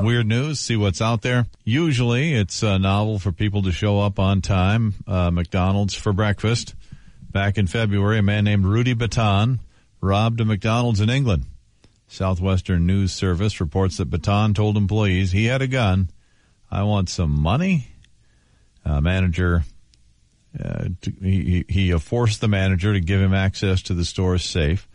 Weird news, see what's out there. Usually it's a novel for people to show up on time, uh, McDonald's for breakfast. Back in February, a man named Rudy Baton robbed a McDonald's in England. Southwestern News Service reports that Baton told employees he had a gun. I want some money. Uh, manager, uh, he, he forced the manager to give him access to the store's safe.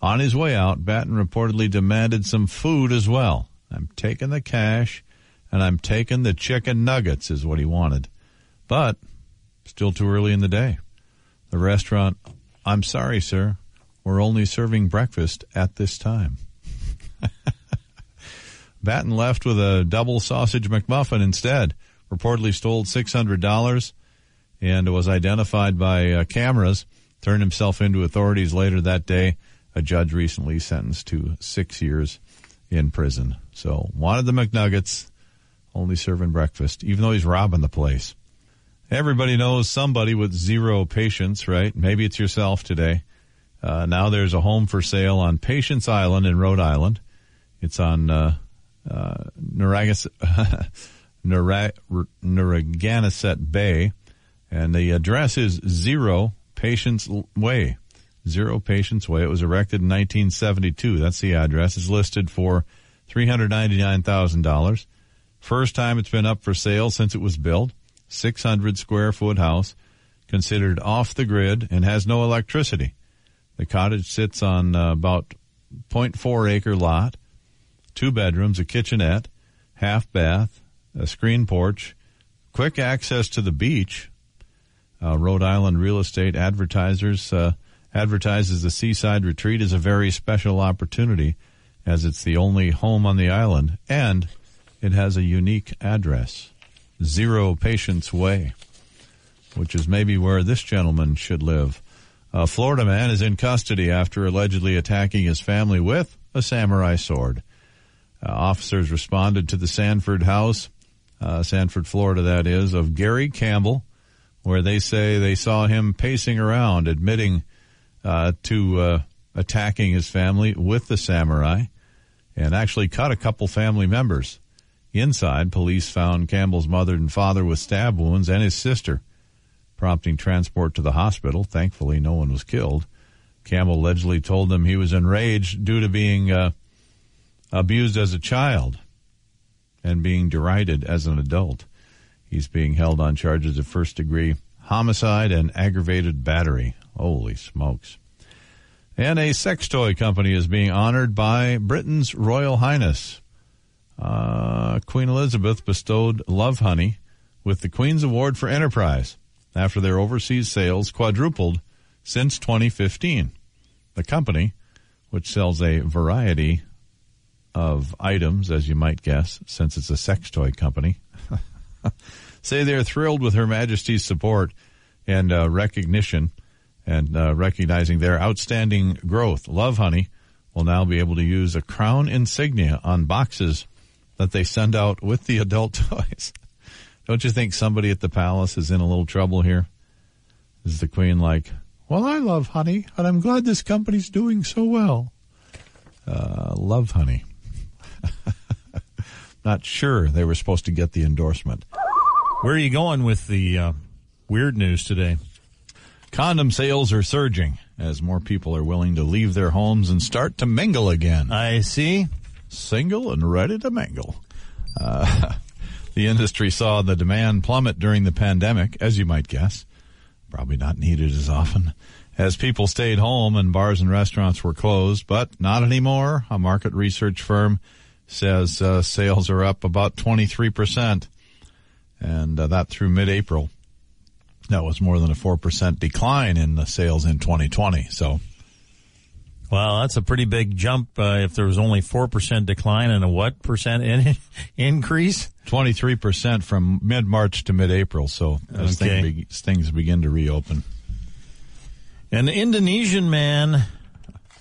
On his way out, Baton reportedly demanded some food as well. I'm taking the cash and I'm taking the chicken nuggets is what he wanted. But still too early in the day. The restaurant, I'm sorry, sir. We're only serving breakfast at this time. Batten left with a double sausage McMuffin instead. Reportedly stole $600 and was identified by uh, cameras. Turned himself into authorities later that day. A judge recently sentenced to six years in prison. So wanted the McNuggets, only serving breakfast, even though he's robbing the place. Everybody knows somebody with zero patience, right? Maybe it's yourself today. Uh, now there's a home for sale on Patience Island in Rhode Island. It's on uh, uh, Narragansett Bay, and the address is Zero Patience Way. Zero Patience Way. It was erected in 1972. That's the address. It's listed for $399,000. First time it's been up for sale since it was built. 600 square foot house, considered off the grid and has no electricity. The cottage sits on uh, about 0.4 acre lot, two bedrooms, a kitchenette, half bath, a screen porch, quick access to the beach. Uh, Rhode Island real estate advertisers uh, advertises the seaside retreat as a very special opportunity as it's the only home on the island and it has a unique address. Zero Patience Way, which is maybe where this gentleman should live. A Florida man is in custody after allegedly attacking his family with a samurai sword. Uh, officers responded to the Sanford house, uh, Sanford, Florida, that is, of Gary Campbell, where they say they saw him pacing around, admitting uh, to uh, attacking his family with the samurai and actually cut a couple family members. Inside, police found Campbell's mother and father with stab wounds and his sister, prompting transport to the hospital. Thankfully, no one was killed. Campbell allegedly told them he was enraged due to being uh, abused as a child and being derided as an adult. He's being held on charges of first degree homicide and aggravated battery. Holy smokes. And a sex toy company is being honored by Britain's Royal Highness. Uh, Queen Elizabeth bestowed Lovehoney with the Queen's Award for Enterprise after their overseas sales quadrupled since 2015. The company, which sells a variety of items, as you might guess, since it's a sex toy company, say they're thrilled with Her Majesty's support and uh, recognition and uh, recognizing their outstanding growth. Lovehoney will now be able to use a crown insignia on boxes that they send out with the adult toys. Don't you think somebody at the palace is in a little trouble here? Is the queen like, well, I love honey, and I'm glad this company's doing so well. Uh, Lovehoney. Not sure they were supposed to get the endorsement. Where are you going with the uh, weird news today? Condom sales are surging as more people are willing to leave their homes and start to mingle again. I see. Single and ready to mingle. Uh, the industry saw the demand plummet during the pandemic, as you might guess. Probably not needed as often as people stayed home and bars and restaurants were closed, but not anymore. A market research firm says uh, sales are up about 23%, and uh, that through mid-April that was more than a 4% decline in the sales in 2020. So, well, that's a pretty big jump. Uh, if there was only 4% decline and a what percent in, increase? 23% from mid March to mid April. So, as, okay. things, be, things begin to reopen. An Indonesian man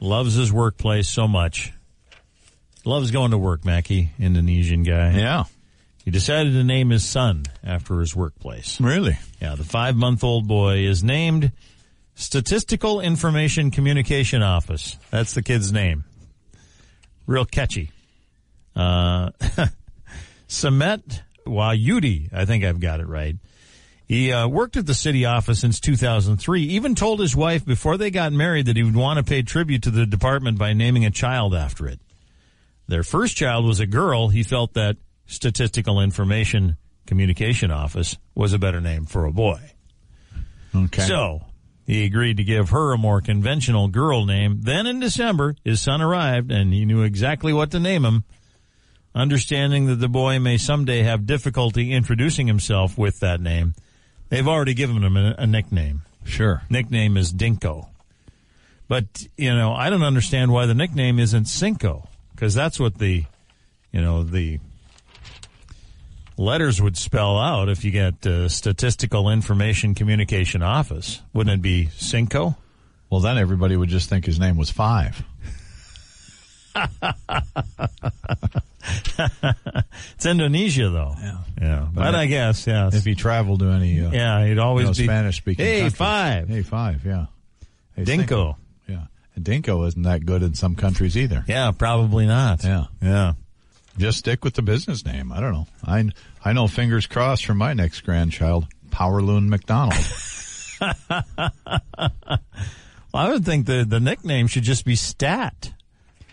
loves his workplace so much. Loves going to work, Mackie, Indonesian guy. Yeah. He decided to name his son after his workplace. Really? Yeah, the five month old boy is named Statistical Information Communication Office. That's the kid's name. Real catchy. Uh, Samet Wahyudi, I think I've got it right. He uh, worked at the city office since 2003. Even told his wife before they got married that he would want to pay tribute to the department by naming a child after it. Their first child was a girl. He felt that Statistical Information Communication Office was a better name for a boy. Okay. So he agreed to give her a more conventional girl name. Then in December, his son arrived and he knew exactly what to name him. Understanding that the boy may someday have difficulty introducing himself with that name, they've already given him a, a nickname. sure. Nickname is Dinko. But, you know, I don't understand why the nickname isn't Cinco, because that's what the, you know, the letters would spell out if you get uh, Statistical Information Communication Office. Wouldn't it be Cinco? Well, then everybody would just think his name was Five. It's Indonesia, though. Yeah. Yeah. But, But I guess, yeah. If he traveled to any, uh, yeah, he'd you always know, be Spanish speaking, Hey, five. Hey, Five. Yeah. Hey, Dinko. Cinco. Yeah. And Dinko isn't that good in some countries either. Yeah, probably not. Yeah. Yeah. Just stick with the business name. I don't know. I I know. Fingers crossed for my next grandchild, Powerloon McDonald. Well, I would think the, the nickname should just be Stat.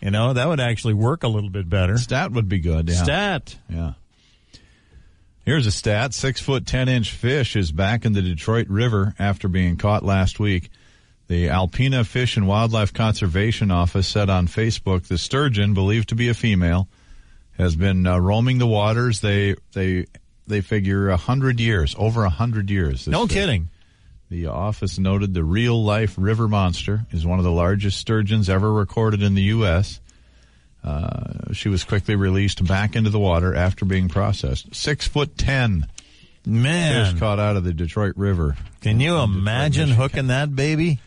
You know, that would actually work a little bit better. Stat would be good. Yeah. Stat. Yeah. Here's a stat. Six foot ten inch fish is back in the Detroit River after being caught last week. The Alpena Fish and Wildlife Conservation Office said on Facebook the sturgeon, believed to be a female, has been uh, roaming the waters. They they they figure a hundred years, over a hundred years. No fish. kidding. The office noted the real life river monster is one of the largest sturgeons ever recorded in the U.S. Uh, she was quickly released back into the water after being processed. Six foot ten Man, fish caught out of the Detroit River. can you in Detroit, imagine hooking that baby?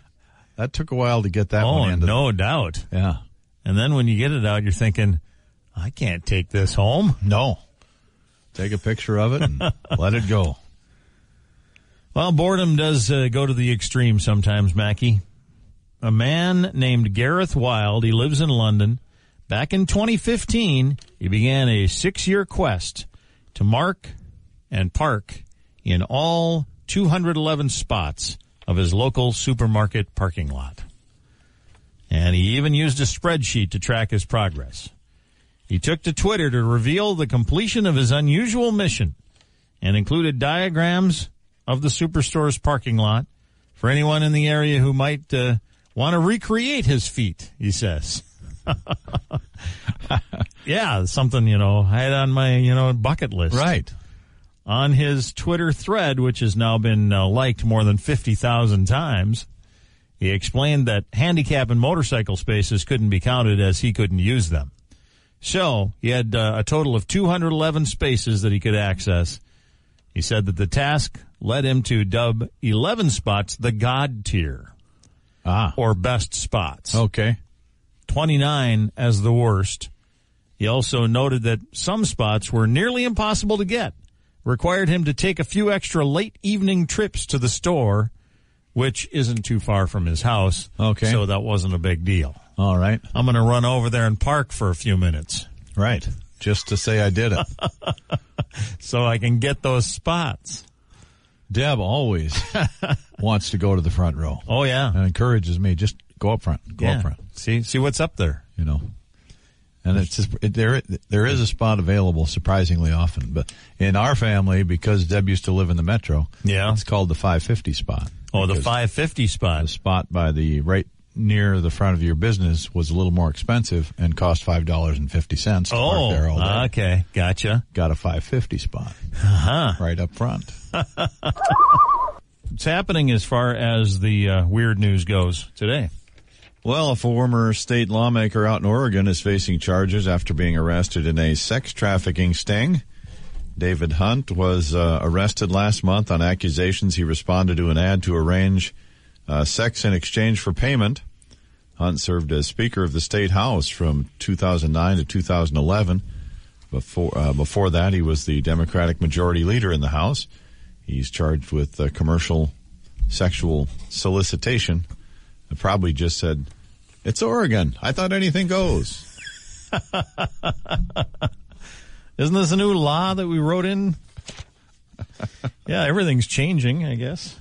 That took a while to get that oh, one into. no doubt. Yeah. And then when you get it out, you're thinking, I can't take this home. No. Take a picture of it and let it go. Well, boredom does uh, go to the extreme sometimes, Mackie. A man named Gareth Wild, he lives in London. Back in 2015, he began a six year quest to mark and park in all 211 spots of his local supermarket parking lot. And he even used a spreadsheet to track his progress. He took to Twitter to reveal the completion of his unusual mission and included diagrams of the superstore's parking lot for anyone in the area who might uh, want to recreate his feat, he says. yeah, something, you know, I had on my, you know, bucket list. Right. On his Twitter thread, which has now been uh, liked more than 50,000 times, he explained that handicap and motorcycle spaces couldn't be counted as he couldn't use them. So he had uh, a total of 211 spaces that he could access. He said that the task led him to dub 11 spots the God tier Ah. or best spots. Okay. 29 as the worst. He also noted that some spots were nearly impossible to get, required him to take a few extra late evening trips to the store, which isn't too far from his house. Okay. So that wasn't a big deal. All right. I'm going to run over there and park for a few minutes Right. Just to say I did it. so I can get those spots. Deb always wants to go to the front row Oh yeah. and encourages me just go up front, go yeah. up front. See, see what's up there. you know. And it's just, it, there there is a spot available surprisingly often, but in our family because Deb used to live in the metro, Yeah. it's called the 550 spot. Oh, the 550 spot. the spot. spot by the right near the front of your business was a little more expensive and cost five dollars and fifty cents to Oh, park there all day. okay. Gotcha. Got a 550 spot Uh-huh. right up front. What's happening as far as the uh, weird news goes today? Well, a former state lawmaker out in Oregon is facing charges after being arrested in a sex trafficking sting. David Hunt was uh, arrested last month on accusations he responded to an ad to arrange uh, sex in exchange for payment. Hunt served as Speaker of the State House from 2009 to 2011. Before uh, before that, he was the Democratic Majority Leader in the House. He's charged with uh, commercial sexual solicitation. I probably just said, "It's Oregon. I thought anything goes." Isn't this a new law that we wrote in? yeah, everything's changing, I guess.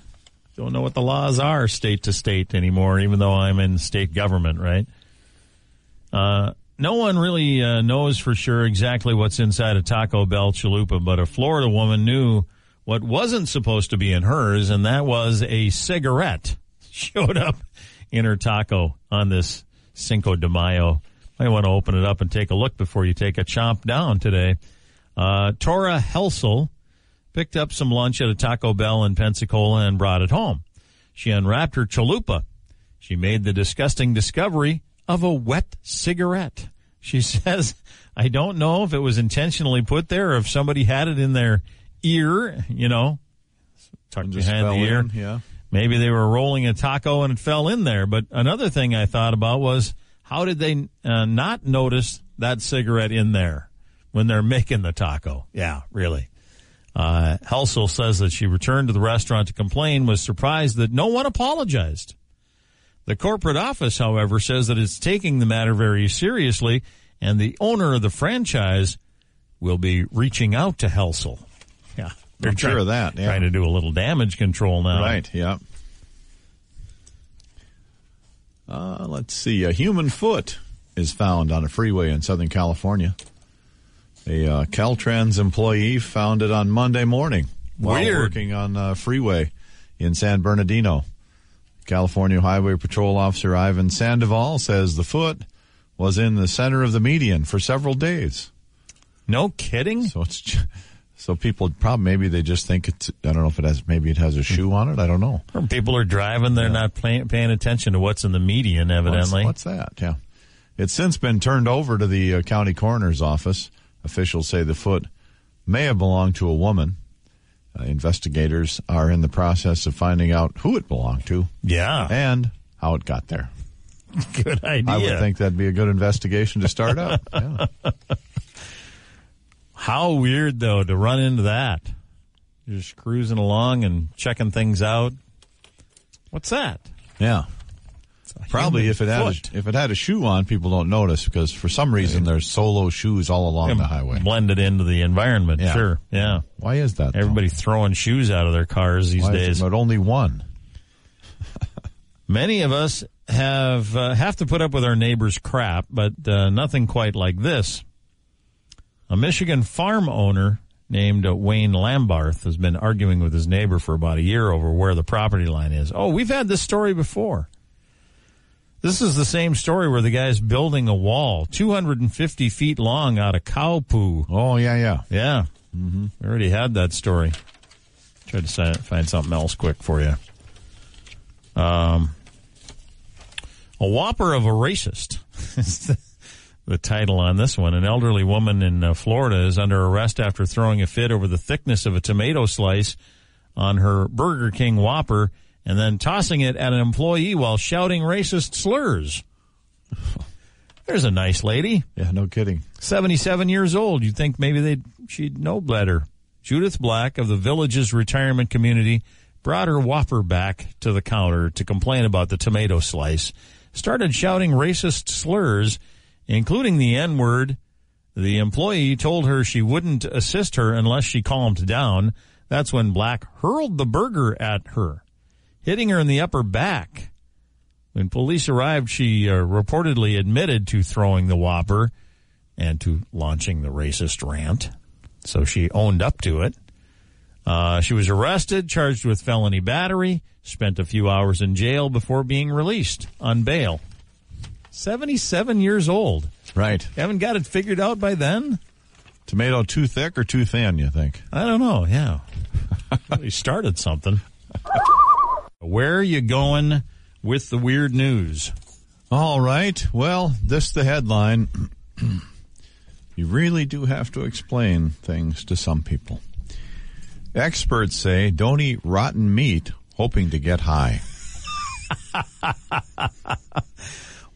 Don't know what the laws are state to state anymore, even though I'm in state government, right? Uh, no one really uh, knows for sure exactly what's inside a Taco Bell chalupa, but a Florida woman knew what wasn't supposed to be in hers, and that was a cigarette showed up in her taco on this Cinco de Mayo. Might want to open it up and take a look before you take a chomp down today. Uh, Tora Helsel picked up some lunch at a Taco Bell in Pensacola and brought it home. She unwrapped her chalupa. She made the disgusting discovery of a wet cigarette. She says, I don't know if it was intentionally put there or if somebody had it in their ear, you know, tucked behind the ear. in, yeah. Maybe they were rolling a taco and it fell in there. But another thing I thought about was how did they uh, not notice that cigarette in there when they're making the taco? Yeah, really. Uh, Helsel says that she returned to the restaurant to complain, was surprised that no one apologized. The corporate office, however, says that it's taking the matter very seriously, and the owner of the franchise will be reaching out to Helsel. Yeah, they're I'm sure trying- of that, yeah. Trying to do a little damage control now. Right, yeah. Uh, let's see. A human foot is found on a freeway in Southern California. A uh, Caltrans employee found it on Monday morning while Weird. working on a freeway in San Bernardino. California Highway Patrol Officer Ivan Sandoval says the foot was in the center of the median for several days. No kidding. So it's j- so people probably maybe they just think it's I don't know if it has maybe it has a shoe on it. I don't know. Or people are driving, they're not pay, paying attention to what's in the median, What's, evidently. what's that? Yeah. It's since been turned over to the uh, county coroner's office. Officials say the foot may have belonged to a woman. Uh, investigators are in the process of finding out who it belonged to Yeah, and how it got there. good idea. I would think that'd be a good investigation to start out. Yeah. How weird, though, to run into that. You're just cruising along and checking things out. What's that? yeah. Probably if it had a, if it had a shoe on, people don't notice because for some reason there's solo shoes all along the highway. Blended into the environment, Yeah. sure. Yeah. Why is that? though? Everybody throwing shoes out of their cars these Why days. but only one. Many of us have uh, have to put up with our neighbors' crap, but uh, nothing quite like this. A Michigan farm owner named uh, Wayne Lambarth has been arguing with his neighbor for about a year over where the property line is. Oh, we've had this story before. This is the same story where the guy's building a wall 250 feet long out of cow poo. Oh yeah, yeah. Yeah. Mm-hmm. We already had that story. Tried to find something else quick for you. Um, a whopper of a racist is the, the title on this one. An elderly woman in uh, Florida is under arrest after throwing a fit over the thickness of a tomato slice on her Burger King Whopper and then tossing it at an employee while shouting racist slurs. There's a nice lady. Yeah, no kidding. 77 years old. You'd think maybe they'd, she'd know better. Judith Black of the village's retirement community brought her whopper back to the counter to complain about the tomato slice, started shouting racist slurs, including the N word. The employee told her she wouldn't assist her unless she calmed down. That's when Black hurled the burger at her, hitting her in the upper back. When police arrived, she uh, reportedly admitted to throwing the Whopper and to launching the racist rant. So she owned up to it. Uh, she was arrested, charged with felony battery, spent a few hours in jail before being released on bail. 77 years old. Right. Haven't got it figured out by then? Tomato too thick or too thin, you think? I don't know. Yeah. he started something. Where are you going with the weird news? All right. Well, this the headline. you really do have to explain things to some people. Experts say don't eat rotten meat hoping to get high.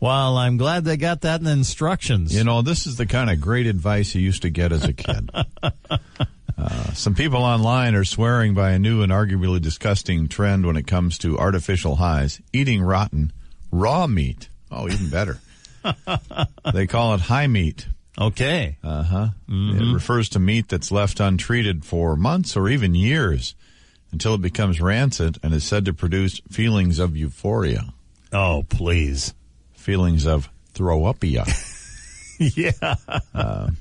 Well, I'm glad they got that in the instructions. You know, this is the kind of great advice you used to get as a kid. Uh, some people online are swearing by a new and arguably disgusting trend when it comes to artificial highs, eating rotten raw meat. Oh, even better. they call it high meat. Okay. Uh huh. It refers to meat that's left untreated for months or even years until it becomes rancid and is said to produce feelings of euphoria, Oh, please. feelings of throw up yeah. Health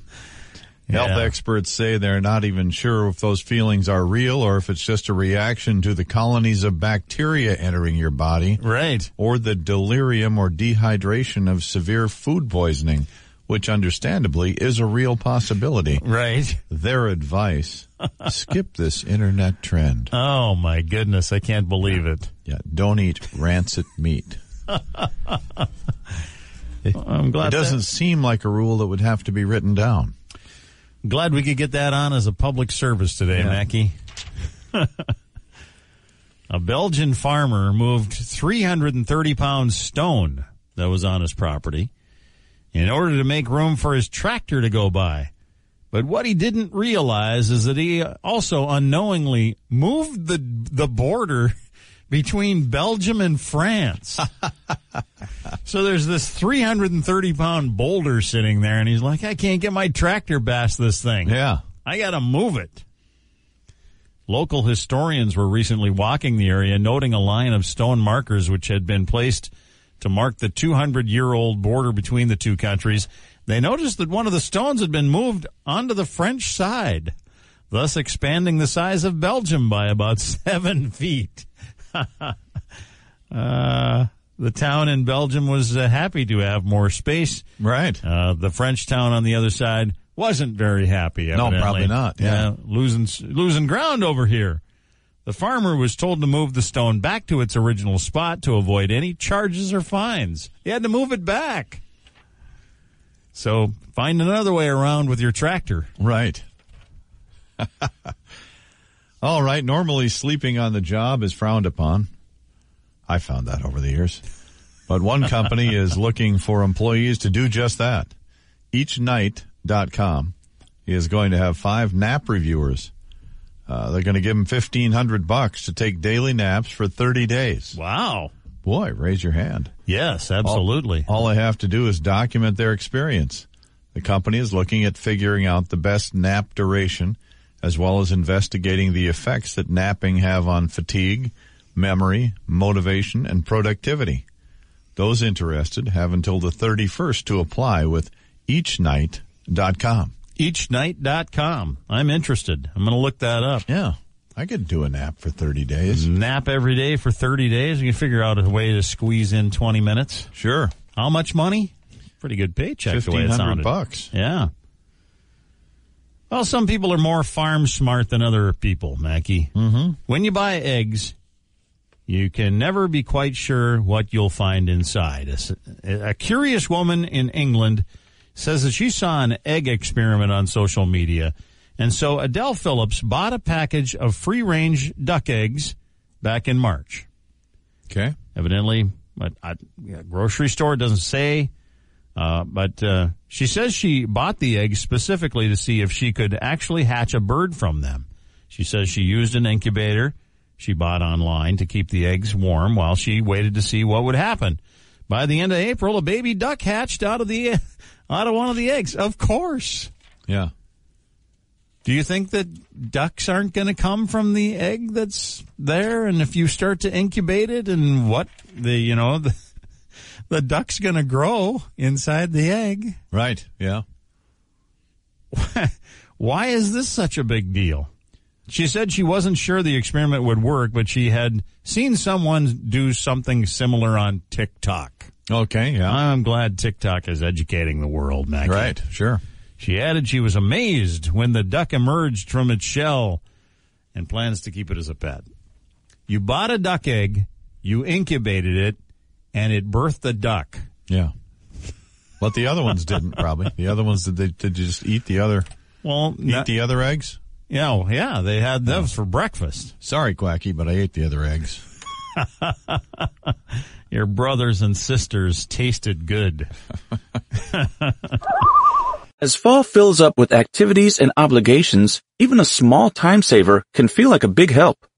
Yeah. experts say they're not even sure if those feelings are real or if it's just a reaction to the colonies of bacteria entering your body Right. or the delirium or dehydration of severe food poisoning, which understandably is a real possibility. Right. Their advice, skip this internet trend. Oh my goodness. I can't believe it. Yeah, don't eat rancid meat. I'm glad It doesn't that- seem like a rule that would have to be written down. Glad we could get that on as a public service today, Yeah. Mackie. a Belgian farmer moved 330 pound stone that was on his property in order to make room for his tractor to go by. But what he didn't realize is that he also unknowingly moved the the border between Belgium and France. so there's this 330 pound boulder sitting there, and he's like, I can't get my tractor past this thing. Yeah. I got to move it. Local historians were recently walking the area, noting a line of stone markers which had been placed to mark the 200 year old border between the two countries. They noticed that one of the stones had been moved onto the French side, thus expanding the size of Belgium by about seven feet. uh, the town in Belgium was uh, happy to have more space. Right. Uh, the French town on the other side wasn't very happy. No, probably not, yeah. losing losing ground over here. The farmer was told to move the stone back to its original spot to avoid any charges or fines. He had to move it back. So find another way around with your tractor. Right. All right. Normally, sleeping on the job is frowned upon. I found that over the years. But one company is looking for employees to do just that. Eachnight.com is going to have five nap reviewers. Uh, they're going to give them fifteen hundred bucks to take daily naps for thirty days. Wow. Boy, raise your hand. Yes, absolutely. All they have to do is document their experience. The company is looking at figuring out the best nap duration as well as investigating the effects that napping have on fatigue, memory, motivation, and productivity. Those interested have until the 31st to apply with eachnight.com. Eachnight.com. I'm interested. I'm going to look that up. Yeah, I could do a nap for 30 days. Nap every day for 30 days. You can figure out a way to squeeze in 20 minutes. Sure. How much money? Pretty good paycheck the way it 1500 sounded. bucks. Yeah. Well, some people are more farm smart than other people, Mackie. Mm-hmm. When you buy eggs, you can never be quite sure what you'll find inside. A curious woman in England says that she saw an egg experiment on social media. And so Adele Phillips bought a package of free range duck eggs back in March Okay. evidently, but a yeah, grocery store doesn't say. Uh, but uh, she says she bought the eggs specifically to see if she could actually hatch a bird from them. She says she used an incubator she bought online to keep the eggs warm while she waited to see what would happen. By the end of April, a baby duck hatched out of the out of one of the eggs. Of course. Yeah. Do you think that ducks aren't going to come from the egg that's there? And if you start to incubate it and what the, you know, the, the duck's going to grow inside the egg. Right. Yeah. Why is this such a big deal? She said she wasn't sure the experiment would work, but she had seen someone do something similar on TikTok. Okay. Yeah. I'm glad TikTok is educating the world, Maggie. Right. Sure. She added she was amazed when the duck emerged from its shell and plans to keep it as a pet. You bought a duck egg, you incubated it, and it birthed a duck. Yeah. But the other ones didn't probably. The other ones did they did you just eat the other Well, eat not- the other eggs? yeah, well, yeah, they had those for breakfast. Sorry, Quacky, but I ate the other eggs. Your brothers and sisters tasted good. As fall fills up with activities and obligations, even a small time saver can feel like a big help.